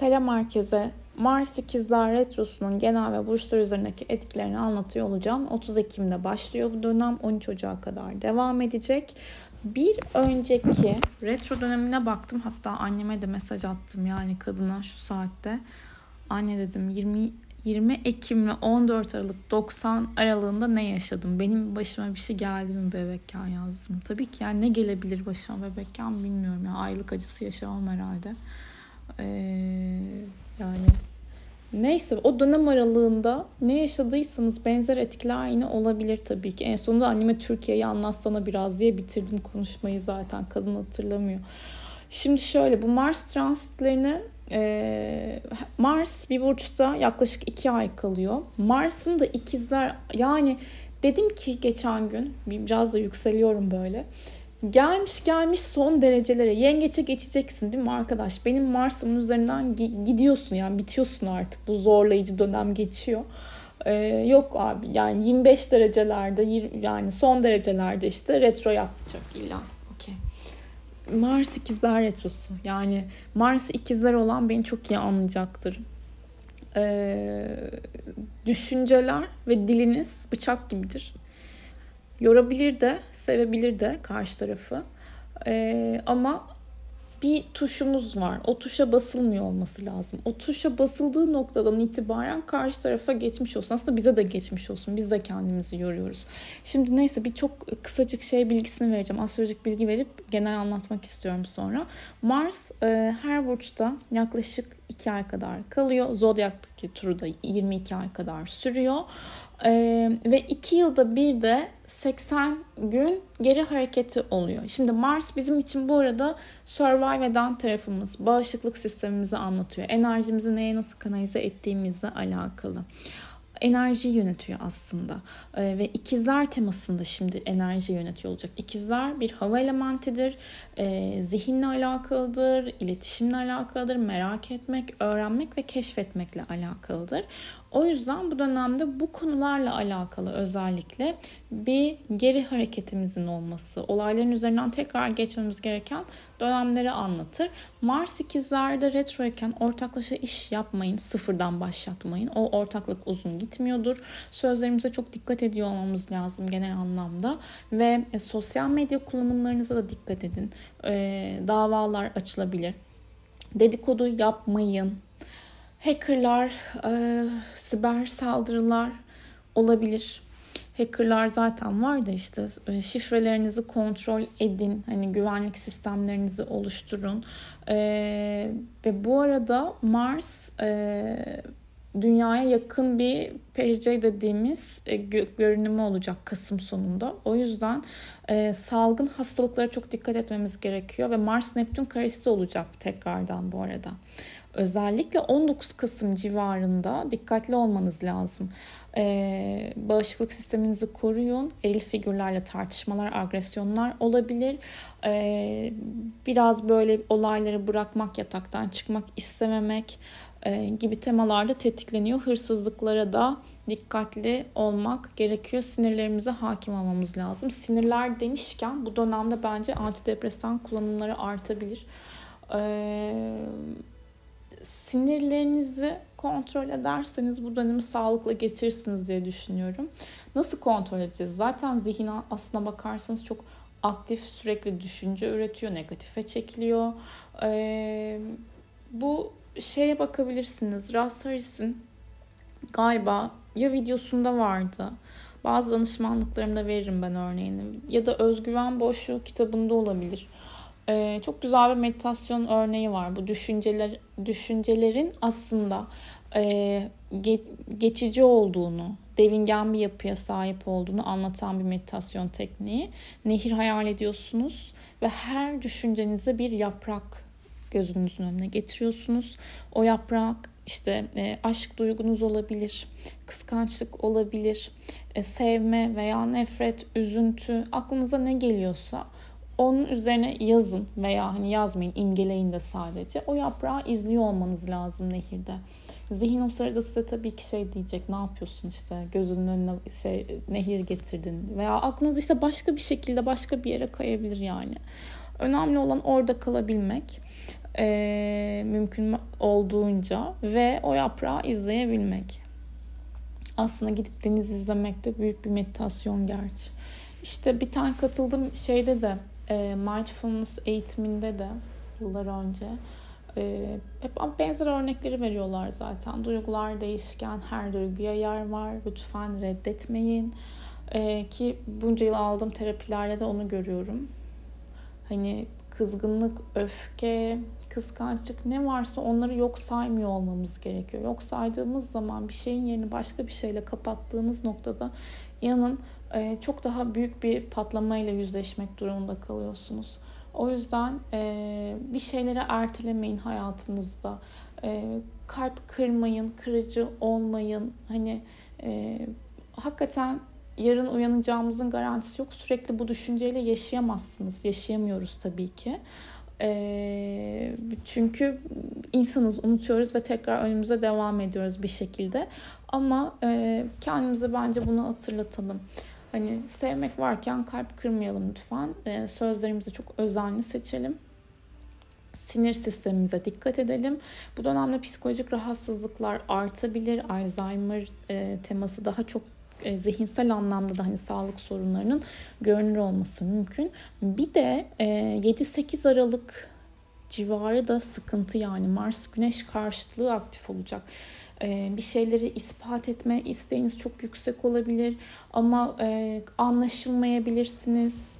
Selam herkese. Mars ikizler Retrosu'nun genel ve burçlar üzerindeki etkilerini anlatıyor olacağım. 30 Ekim'de başlıyor bu dönem. 13 Ocak'a kadar devam edecek. Bir önceki retro dönemine baktım. Hatta anneme de mesaj attım yani kadına şu saatte. Anne dedim 20 20 Ekim ve 14 Aralık 90 aralığında ne yaşadım? Benim başıma bir şey geldi mi bebekken yazdım. Tabii ki yani ne gelebilir başıma bebekken bilmiyorum. Yani aylık acısı yaşamam herhalde. Ee, yani neyse o dönem aralığında ne yaşadıysanız benzer etkiler yine olabilir tabii ki. En sonunda anneme Türkiye'yi anlatsana biraz diye bitirdim konuşmayı zaten kadın hatırlamıyor. Şimdi şöyle bu Mars transitlerini e, Mars bir burçta yaklaşık iki ay kalıyor. Mars'ın da ikizler yani dedim ki geçen gün biraz da yükseliyorum böyle. Gelmiş gelmiş son derecelere yengeçe geçeceksin değil mi arkadaş? Benim Mars'ımın üzerinden gidiyorsun yani bitiyorsun artık. Bu zorlayıcı dönem geçiyor. Ee, yok abi yani 25 derecelerde yani son derecelerde işte retro yapacak illa. Okey. Mars ikizler retrosu. Yani Mars ikizler olan beni çok iyi anlayacaktır. Ee, düşünceler ve diliniz bıçak gibidir. Yorabilir de, sevebilir de karşı tarafı. Ee, ama bir tuşumuz var. O tuşa basılmıyor olması lazım. O tuşa basıldığı noktadan itibaren karşı tarafa geçmiş olsun. Aslında bize de geçmiş olsun. Biz de kendimizi yoruyoruz. Şimdi neyse bir çok kısacık şey bilgisini vereceğim. Astrolojik bilgi verip genel anlatmak istiyorum sonra. Mars e, her burçta yaklaşık 2 ay kadar kalıyor. Zodyak'taki turu da 22 ay kadar sürüyor. Ee, ve 2 yılda bir de 80 gün geri hareketi oluyor. Şimdi Mars bizim için bu arada survive eden tarafımız, bağışıklık sistemimizi anlatıyor. Enerjimizi neye nasıl kanalize ettiğimizle alakalı enerji yönetiyor aslında. Ee, ve ikizler temasında şimdi enerji yönetiyor olacak. İkizler bir hava elementidir. Ee, zihinle alakalıdır, iletişimle alakalıdır, merak etmek, öğrenmek ve keşfetmekle alakalıdır. O yüzden bu dönemde bu konularla alakalı özellikle bir geri hareketimizin olması, olayların üzerinden tekrar geçmemiz gereken dönemleri anlatır. Mars ikizlerde retroyken ortaklaşa iş yapmayın, sıfırdan başlatmayın. O ortaklık uzun gitmiyordur. Sözlerimize çok dikkat ediyor olmamız lazım genel anlamda. Ve e, sosyal medya kullanımlarınıza da dikkat edin. E, davalar açılabilir. Dedikodu yapmayın Hackerlar, e, siber saldırılar olabilir. Hackerlar zaten var da işte e, şifrelerinizi kontrol edin. Hani güvenlik sistemlerinizi oluşturun. E, ve bu arada Mars e, dünyaya yakın bir pericey dediğimiz e, görünümü olacak Kasım sonunda. O yüzden e, salgın hastalıklara çok dikkat etmemiz gerekiyor ve Mars Neptün karesi olacak tekrardan bu arada. Özellikle 19 Kasım civarında dikkatli olmanız lazım. Ee, bağışıklık sisteminizi koruyun. Eril figürlerle tartışmalar, agresyonlar olabilir. Ee, biraz böyle olayları bırakmak, yataktan çıkmak istememek e, gibi temalarda tetikleniyor. Hırsızlıklara da dikkatli olmak gerekiyor. Sinirlerimize hakim olmamız lazım. Sinirler demişken bu dönemde bence antidepresan kullanımları artabilir. Ee, sinirlerinizi kontrol ederseniz bu dönemi sağlıklı geçirirsiniz diye düşünüyorum. Nasıl kontrol edeceğiz? Zaten zihin aslına bakarsanız çok aktif sürekli düşünce üretiyor, negatife çekiliyor. Ee, bu şeye bakabilirsiniz. Russ Harris'in galiba ya videosunda vardı. Bazı danışmanlıklarımda veririm ben örneğini. Ya da Özgüven Boşluğu kitabında olabilir. Ee, çok güzel bir meditasyon örneği var. Bu düşünceler düşüncelerin aslında e, ge, geçici olduğunu, devingen bir yapıya sahip olduğunu anlatan bir meditasyon tekniği. Nehir hayal ediyorsunuz ve her düşüncenize bir yaprak gözünüzün önüne getiriyorsunuz. O yaprak işte e, aşk duygunuz olabilir, kıskançlık olabilir, e, sevme veya nefret, üzüntü, aklınıza ne geliyorsa onun üzerine yazın veya hani yazmayın imgeleyin de sadece. O yaprağı izliyor olmanız lazım nehirde. Zihin o sırada size tabii ki şey diyecek ne yapıyorsun işte gözünün önüne şey nehir getirdin veya aklınız işte başka bir şekilde başka bir yere kayabilir yani. Önemli olan orada kalabilmek. e, mümkün olduğunca ve o yaprağı izleyebilmek. Aslında gidip deniz izlemek de büyük bir meditasyon gerçi. İşte bir tane katıldığım şeyde de e, mindfulness eğitiminde de yıllar önce e, hep benzer örnekleri veriyorlar zaten. Duygular değişken, her duyguya yer var. Lütfen reddetmeyin. E, ki bunca yıl aldığım terapilerde de onu görüyorum. Hani kızgınlık, öfke, kıskançlık ne varsa onları yok saymıyor olmamız gerekiyor. Yok saydığımız zaman bir şeyin yerini başka bir şeyle kapattığınız noktada inanın e, çok daha büyük bir patlamayla yüzleşmek durumunda kalıyorsunuz. O yüzden e, bir şeyleri ertelemeyin hayatınızda. E, kalp kırmayın, kırıcı olmayın. Hani hakikaten yarın uyanacağımızın garantisi yok. Sürekli bu düşünceyle yaşayamazsınız. Yaşayamıyoruz tabii ki. Çünkü insanız, unutuyoruz ve tekrar önümüze devam ediyoruz bir şekilde. Ama kendimize bence bunu hatırlatalım. Hani sevmek varken kalp kırmayalım lütfen. E, sözlerimizi çok özenli seçelim. Sinir sistemimize dikkat edelim. Bu dönemde psikolojik rahatsızlıklar artabilir. Alzheimer e, teması daha çok e, zihinsel anlamda da hani sağlık sorunlarının görünür olması mümkün. Bir de e, 7-8 Aralık civarı da sıkıntı yani Mars Güneş karşıtlığı aktif olacak. Ee, bir şeyleri ispat etme isteğiniz çok yüksek olabilir ama e, anlaşılmayabilirsiniz.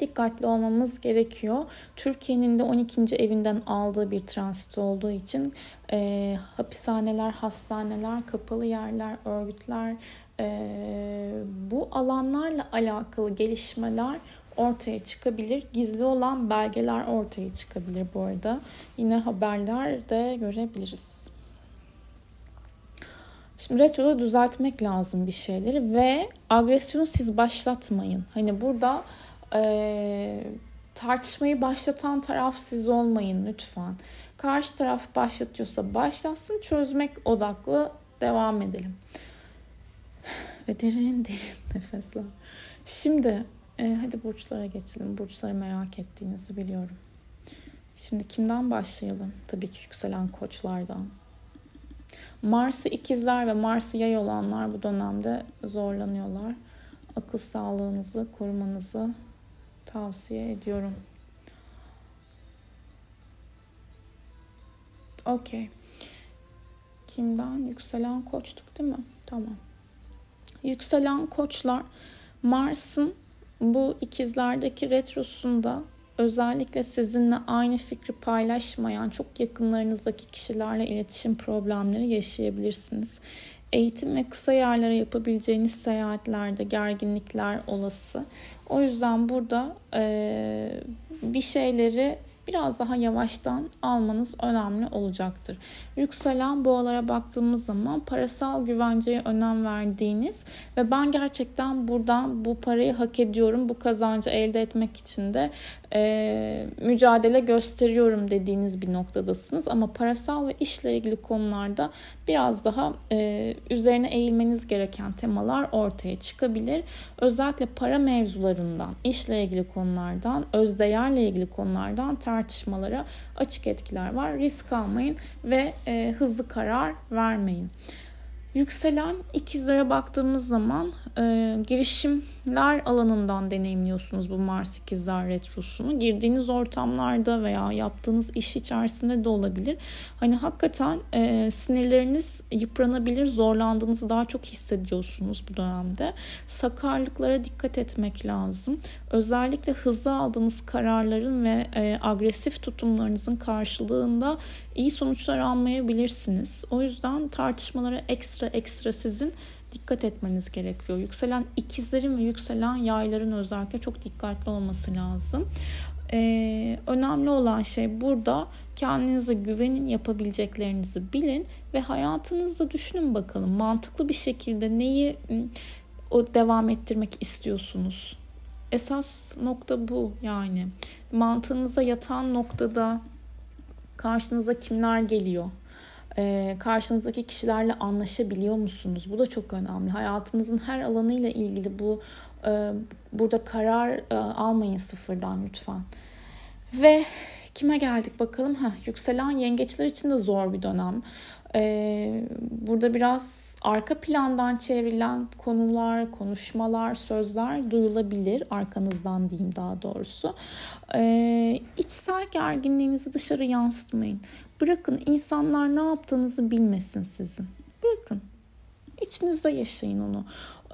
Dikkatli olmamız gerekiyor. Türkiye'nin de 12. evinden aldığı bir transit olduğu için e, hapishaneler, hastaneler, kapalı yerler, örgütler, e, bu alanlarla alakalı gelişmeler ortaya çıkabilir. Gizli olan belgeler ortaya çıkabilir bu arada. Yine haberlerde görebiliriz. Şimdi retroda düzeltmek lazım bir şeyleri ve agresyonu siz başlatmayın. Hani burada e, tartışmayı başlatan taraf siz olmayın lütfen. Karşı taraf başlatıyorsa başlatsın çözmek odaklı devam edelim. Ve derin derin nefesler. Şimdi e, hadi burçlara geçelim. Burçları merak ettiğinizi biliyorum. Şimdi kimden başlayalım? Tabii ki yükselen koçlardan. Mars'ı ikizler ve Mars'ı yay olanlar bu dönemde zorlanıyorlar. Akıl sağlığınızı korumanızı tavsiye ediyorum. Okey. Kimden? Yükselen koçtuk değil mi? Tamam. Yükselen koçlar Mars'ın bu ikizlerdeki retrosunda özellikle sizinle aynı fikri paylaşmayan çok yakınlarınızdaki kişilerle iletişim problemleri yaşayabilirsiniz. Eğitim ve kısa yerlere yapabileceğiniz seyahatlerde gerginlikler olası. O yüzden burada e, bir şeyleri biraz daha yavaştan almanız önemli olacaktır. Yükselen boğalara baktığımız zaman parasal güvenceye önem verdiğiniz ve ben gerçekten buradan bu parayı hak ediyorum, bu kazancı elde etmek için de e, mücadele gösteriyorum dediğiniz bir noktadasınız. Ama parasal ve işle ilgili konularda biraz daha e, üzerine eğilmeniz gereken temalar ortaya çıkabilir. Özellikle para mevzularından, işle ilgili konulardan, özdeğerle ilgili konulardan tartışmalara açık etkiler var. Risk almayın ve e, hızlı karar vermeyin. Yükselen ikizlere baktığımız zaman e, girişimler alanından deneyimliyorsunuz bu Mars ikizler retrosunu. Girdiğiniz ortamlarda veya yaptığınız iş içerisinde de olabilir. Hani hakikaten e, sinirleriniz yıpranabilir, zorlandığınızı daha çok hissediyorsunuz bu dönemde. Sakarlıklara dikkat etmek lazım. Özellikle hızlı aldığınız kararların ve e, agresif tutumlarınızın karşılığında iyi sonuçlar almayabilirsiniz. O yüzden tartışmalara ekstra ekstra sizin dikkat etmeniz gerekiyor. Yükselen ikizlerin ve yükselen yayların özellikle çok dikkatli olması lazım. Ee, önemli olan şey burada kendinize güvenin, yapabileceklerinizi bilin ve hayatınızda düşünün bakalım mantıklı bir şekilde neyi o devam ettirmek istiyorsunuz. Esas nokta bu yani. Mantığınıza yatan noktada karşınıza kimler geliyor? Ee, karşınızdaki kişilerle anlaşabiliyor musunuz? Bu da çok önemli. Hayatınızın her alanıyla ilgili bu e, burada karar e, almayın sıfırdan lütfen. Ve kime geldik bakalım. Heh, yükselen yengeçler için de zor bir dönem. Burada biraz arka plandan çevrilen konular, konuşmalar, sözler duyulabilir. Arkanızdan diyeyim daha doğrusu. Ee, içsel gerginliğinizi dışarı yansıtmayın. Bırakın insanlar ne yaptığınızı bilmesin sizin. Bırakın. İçinizde yaşayın onu.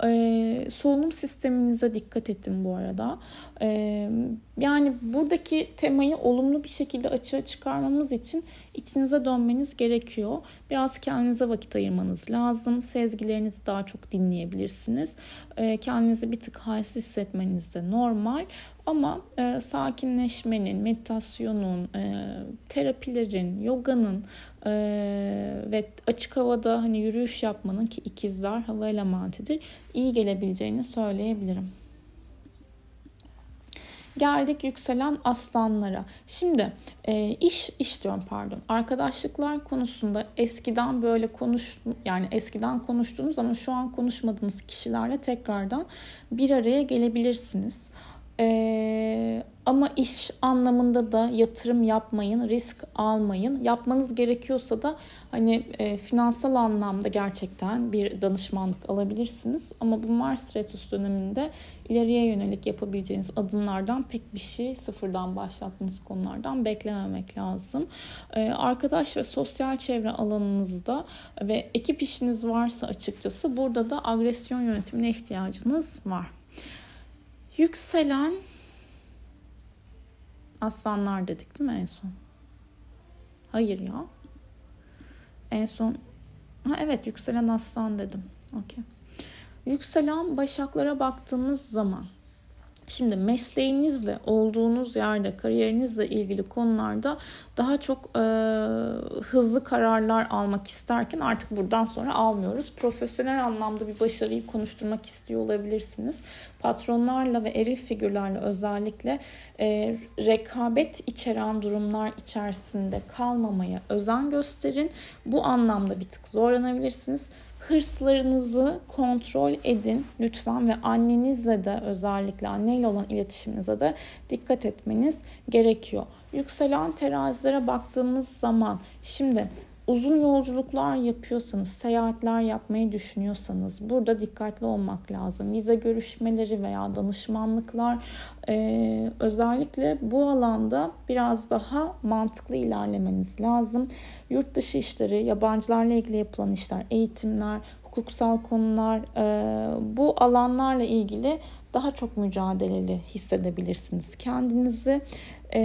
Ee, solunum sisteminize dikkat edin bu arada. Ee, yani buradaki temayı olumlu bir şekilde açığa çıkarmamız için içinize dönmeniz gerekiyor. Biraz kendinize vakit ayırmanız lazım. Sezgilerinizi daha çok dinleyebilirsiniz. Ee, kendinizi bir tık halsiz hissetmeniz de normal. Ama e, sakinleşmenin, meditasyonun, e, terapilerin, yoganın e, ve açık havada hani yürüyüş yapmanın ki ikizler hava elementidir iyi gelebileceğini söyleyebilirim. Geldik yükselen aslanlara. Şimdi e, iş iş diyorum pardon. Arkadaşlıklar konusunda eskiden böyle konuş yani eskiden konuştuğunuz ama şu an konuşmadığınız kişilerle tekrardan bir araya gelebilirsiniz. Ee, ama iş anlamında da yatırım yapmayın, risk almayın. Yapmanız gerekiyorsa da hani e, finansal anlamda gerçekten bir danışmanlık alabilirsiniz. Ama bu Mars Retrus döneminde ileriye yönelik yapabileceğiniz adımlardan pek bir şey sıfırdan başlattığınız konulardan beklememek lazım. Ee, arkadaş ve sosyal çevre alanınızda ve ekip işiniz varsa açıkçası burada da agresyon yönetimine ihtiyacınız var. Yükselen aslanlar dedik değil mi en son? Hayır ya. En son ha evet yükselen aslan dedim. Okey. Yükselen başaklara baktığımız zaman Şimdi mesleğinizle, olduğunuz yerde, kariyerinizle ilgili konularda daha çok e, hızlı kararlar almak isterken artık buradan sonra almıyoruz. Profesyonel anlamda bir başarıyı konuşturmak istiyor olabilirsiniz. Patronlarla ve eril figürlerle özellikle e, rekabet içeren durumlar içerisinde kalmamaya özen gösterin. Bu anlamda bir tık zorlanabilirsiniz hırslarınızı kontrol edin lütfen ve annenizle de özellikle anneyle olan iletişiminize de dikkat etmeniz gerekiyor. Yükselen terazilere baktığımız zaman şimdi uzun yolculuklar yapıyorsanız, seyahatler yapmayı düşünüyorsanız burada dikkatli olmak lazım. Vize görüşmeleri veya danışmanlıklar e, özellikle bu alanda biraz daha mantıklı ilerlemeniz lazım. Yurt dışı işleri, yabancılarla ilgili yapılan işler, eğitimler, hukuksal konular e, bu alanlarla ilgili daha çok mücadeleli hissedebilirsiniz kendinizi e,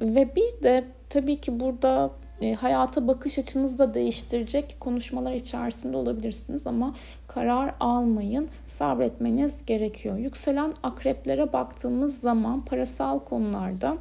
ve bir de tabii ki burada e, hayata bakış açınızı da değiştirecek konuşmalar içerisinde olabilirsiniz ama karar almayın, sabretmeniz gerekiyor. Yükselen akreplere baktığımız zaman parasal konularda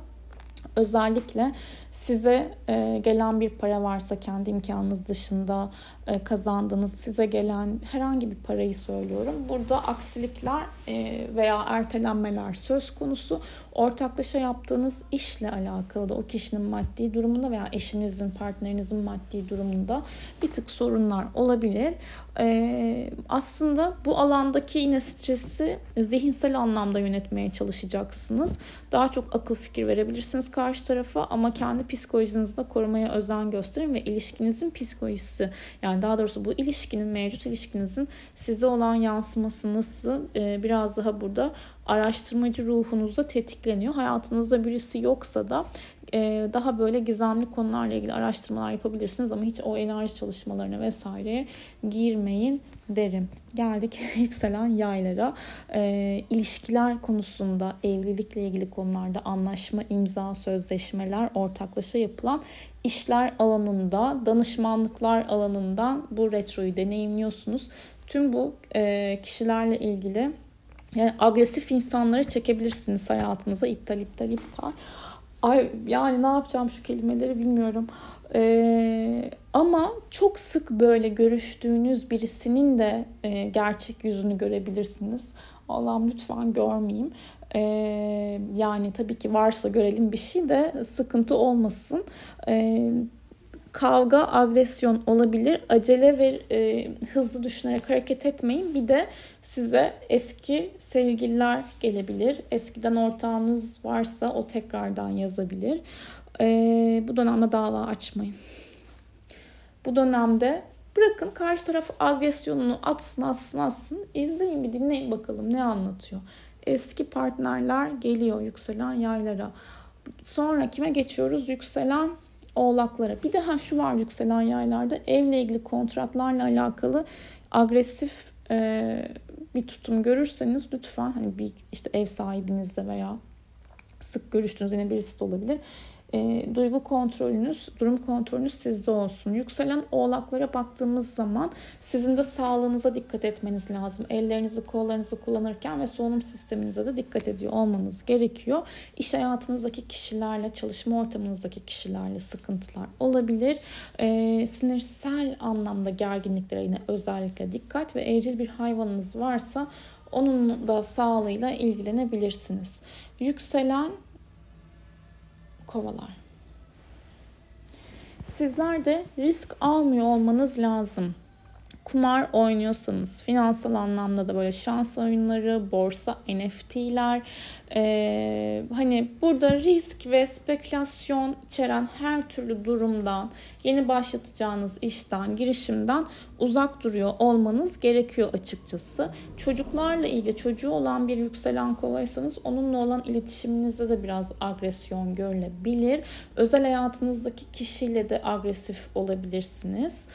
özellikle size e, gelen bir para varsa kendi imkanınız dışında e, kazandığınız size gelen herhangi bir parayı söylüyorum. Burada aksilikler e, veya ertelenmeler söz konusu. Ortaklaşa yaptığınız işle alakalı da o kişinin maddi durumunda veya eşinizin, partnerinizin maddi durumunda bir tık sorunlar olabilir. E, aslında bu alandaki yine stresi zihinsel anlamda yönetmeye çalışacaksınız. Daha çok akıl fikir verebilirsiniz karşı tarafa ama kendi psikolojinizi de korumaya özen gösterin ve ilişkinizin psikolojisi yani daha doğrusu bu ilişkinin mevcut ilişkinizin size olan yansıması nasıl e, biraz daha burada araştırmacı ruhunuzda tetikleniyor. Hayatınızda birisi yoksa da e, daha böyle gizemli konularla ilgili araştırmalar yapabilirsiniz ama hiç o enerji çalışmalarına vesaireye girmeyin derim. Geldik yükselen yaylara. E, ilişkiler konusunda, evlilikle ilgili konularda anlaşma, imza, sözleşmeler, ortaklaşa yapılan işler alanında, danışmanlıklar alanından bu retroyu deneyimliyorsunuz. Tüm bu e, kişilerle ilgili yani agresif insanları çekebilirsiniz hayatınıza. iptal iptal iptal. Ay yani ne yapacağım şu kelimeleri bilmiyorum. Ee, ama çok sık böyle görüştüğünüz birisinin de e, gerçek yüzünü görebilirsiniz. Allah'ım lütfen görmeyeyim. Ee, yani tabii ki varsa görelim bir şey de sıkıntı olmasın. Ee, kavga, agresyon olabilir. Acele ve e, hızlı düşünerek hareket etmeyin. Bir de size eski sevgililer gelebilir. Eskiden ortağınız varsa o tekrardan yazabilir. E, bu dönemde dava açmayın. Bu dönemde bırakın karşı taraf agresyonunu atsın atsın atsın. İzleyin bir dinleyin bakalım ne anlatıyor. Eski partnerler geliyor yükselen yaylara. Sonra kime geçiyoruz? Yükselen oğlaklara. Bir daha şu var yükselen yaylarda evle ilgili kontratlarla alakalı agresif e, bir tutum görürseniz lütfen hani bir işte ev sahibinizde veya sık görüştüğünüz yine birisi de olabilir e, duygu kontrolünüz, durum kontrolünüz sizde olsun. Yükselen oğlaklara baktığımız zaman sizin de sağlığınıza dikkat etmeniz lazım. Ellerinizi, kollarınızı kullanırken ve solunum sisteminize de dikkat ediyor olmanız gerekiyor. İş hayatınızdaki kişilerle, çalışma ortamınızdaki kişilerle sıkıntılar olabilir. E, sinirsel anlamda gerginliklere yine özellikle dikkat ve evcil bir hayvanınız varsa onun da sağlığıyla ilgilenebilirsiniz. Yükselen kovalar. Sizler de risk almıyor olmanız lazım kumar oynuyorsanız finansal anlamda da böyle şans oyunları, borsa, NFT'ler e, hani burada risk ve spekülasyon içeren her türlü durumdan yeni başlatacağınız işten, girişimden uzak duruyor olmanız gerekiyor açıkçası. Çocuklarla ilgili çocuğu olan bir yükselen kovaysanız onunla olan iletişiminizde de biraz agresyon görülebilir. Özel hayatınızdaki kişiyle de agresif olabilirsiniz.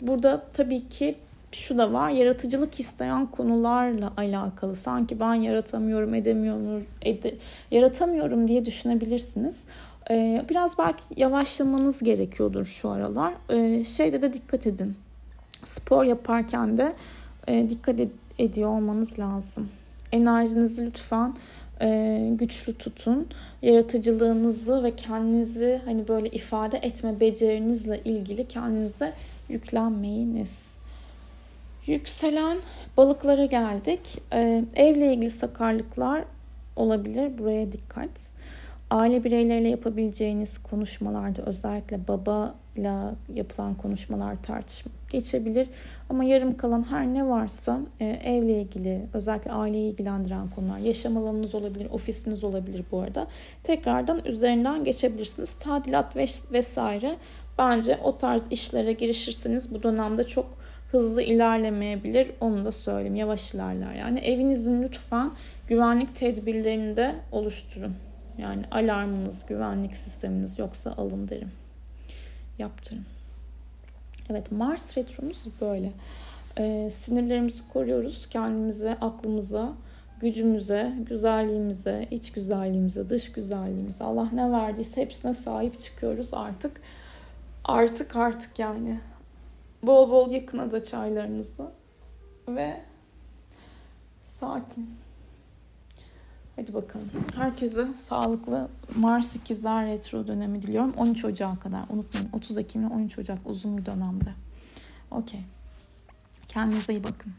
Burada tabii ki şu da var. Yaratıcılık isteyen konularla alakalı. Sanki ben yaratamıyorum, edemiyorum, ede, yaratamıyorum diye düşünebilirsiniz. Ee, biraz belki yavaşlamanız gerekiyordur şu aralar. Ee, şeyde de dikkat edin. Spor yaparken de e, dikkat ed- ediyor olmanız lazım. Enerjinizi lütfen e, güçlü tutun. Yaratıcılığınızı ve kendinizi hani böyle ifade etme becerinizle ilgili kendinize yüklenmeyiniz. Yükselen balıklara geldik. E, evle ilgili sakarlıklar olabilir. Buraya dikkat. Aile bireyleriyle yapabileceğiniz konuşmalarda özellikle babayla yapılan konuşmalar tartışma geçebilir. Ama yarım kalan her ne varsa e, evle ilgili özellikle aileyi ilgilendiren konular yaşam alanınız olabilir, ofisiniz olabilir bu arada. Tekrardan üzerinden geçebilirsiniz. Tadilat vesaire bence o tarz işlere girişirseniz bu dönemde çok hızlı ilerlemeyebilir. Onu da söyleyeyim. Yavaş ilerler. Yani evinizin lütfen güvenlik tedbirlerini de oluşturun. Yani alarmınız, güvenlik sisteminiz yoksa alın derim. Yaptırın. Evet Mars retromuz böyle. Ee, sinirlerimizi koruyoruz. Kendimize, aklımıza, gücümüze, güzelliğimize, iç güzelliğimize, dış güzelliğimize Allah ne verdiyse hepsine sahip çıkıyoruz artık. Artık artık yani. Bol bol yakına da çaylarınızı ve sakin. Hadi bakalım. Herkese sağlıklı Mars ikizler retro dönemi diliyorum. 13 Ocağı kadar unutmayın. 30 Ekim ve 13 Ocak uzun bir dönemde. Okey. Kendinize iyi bakın.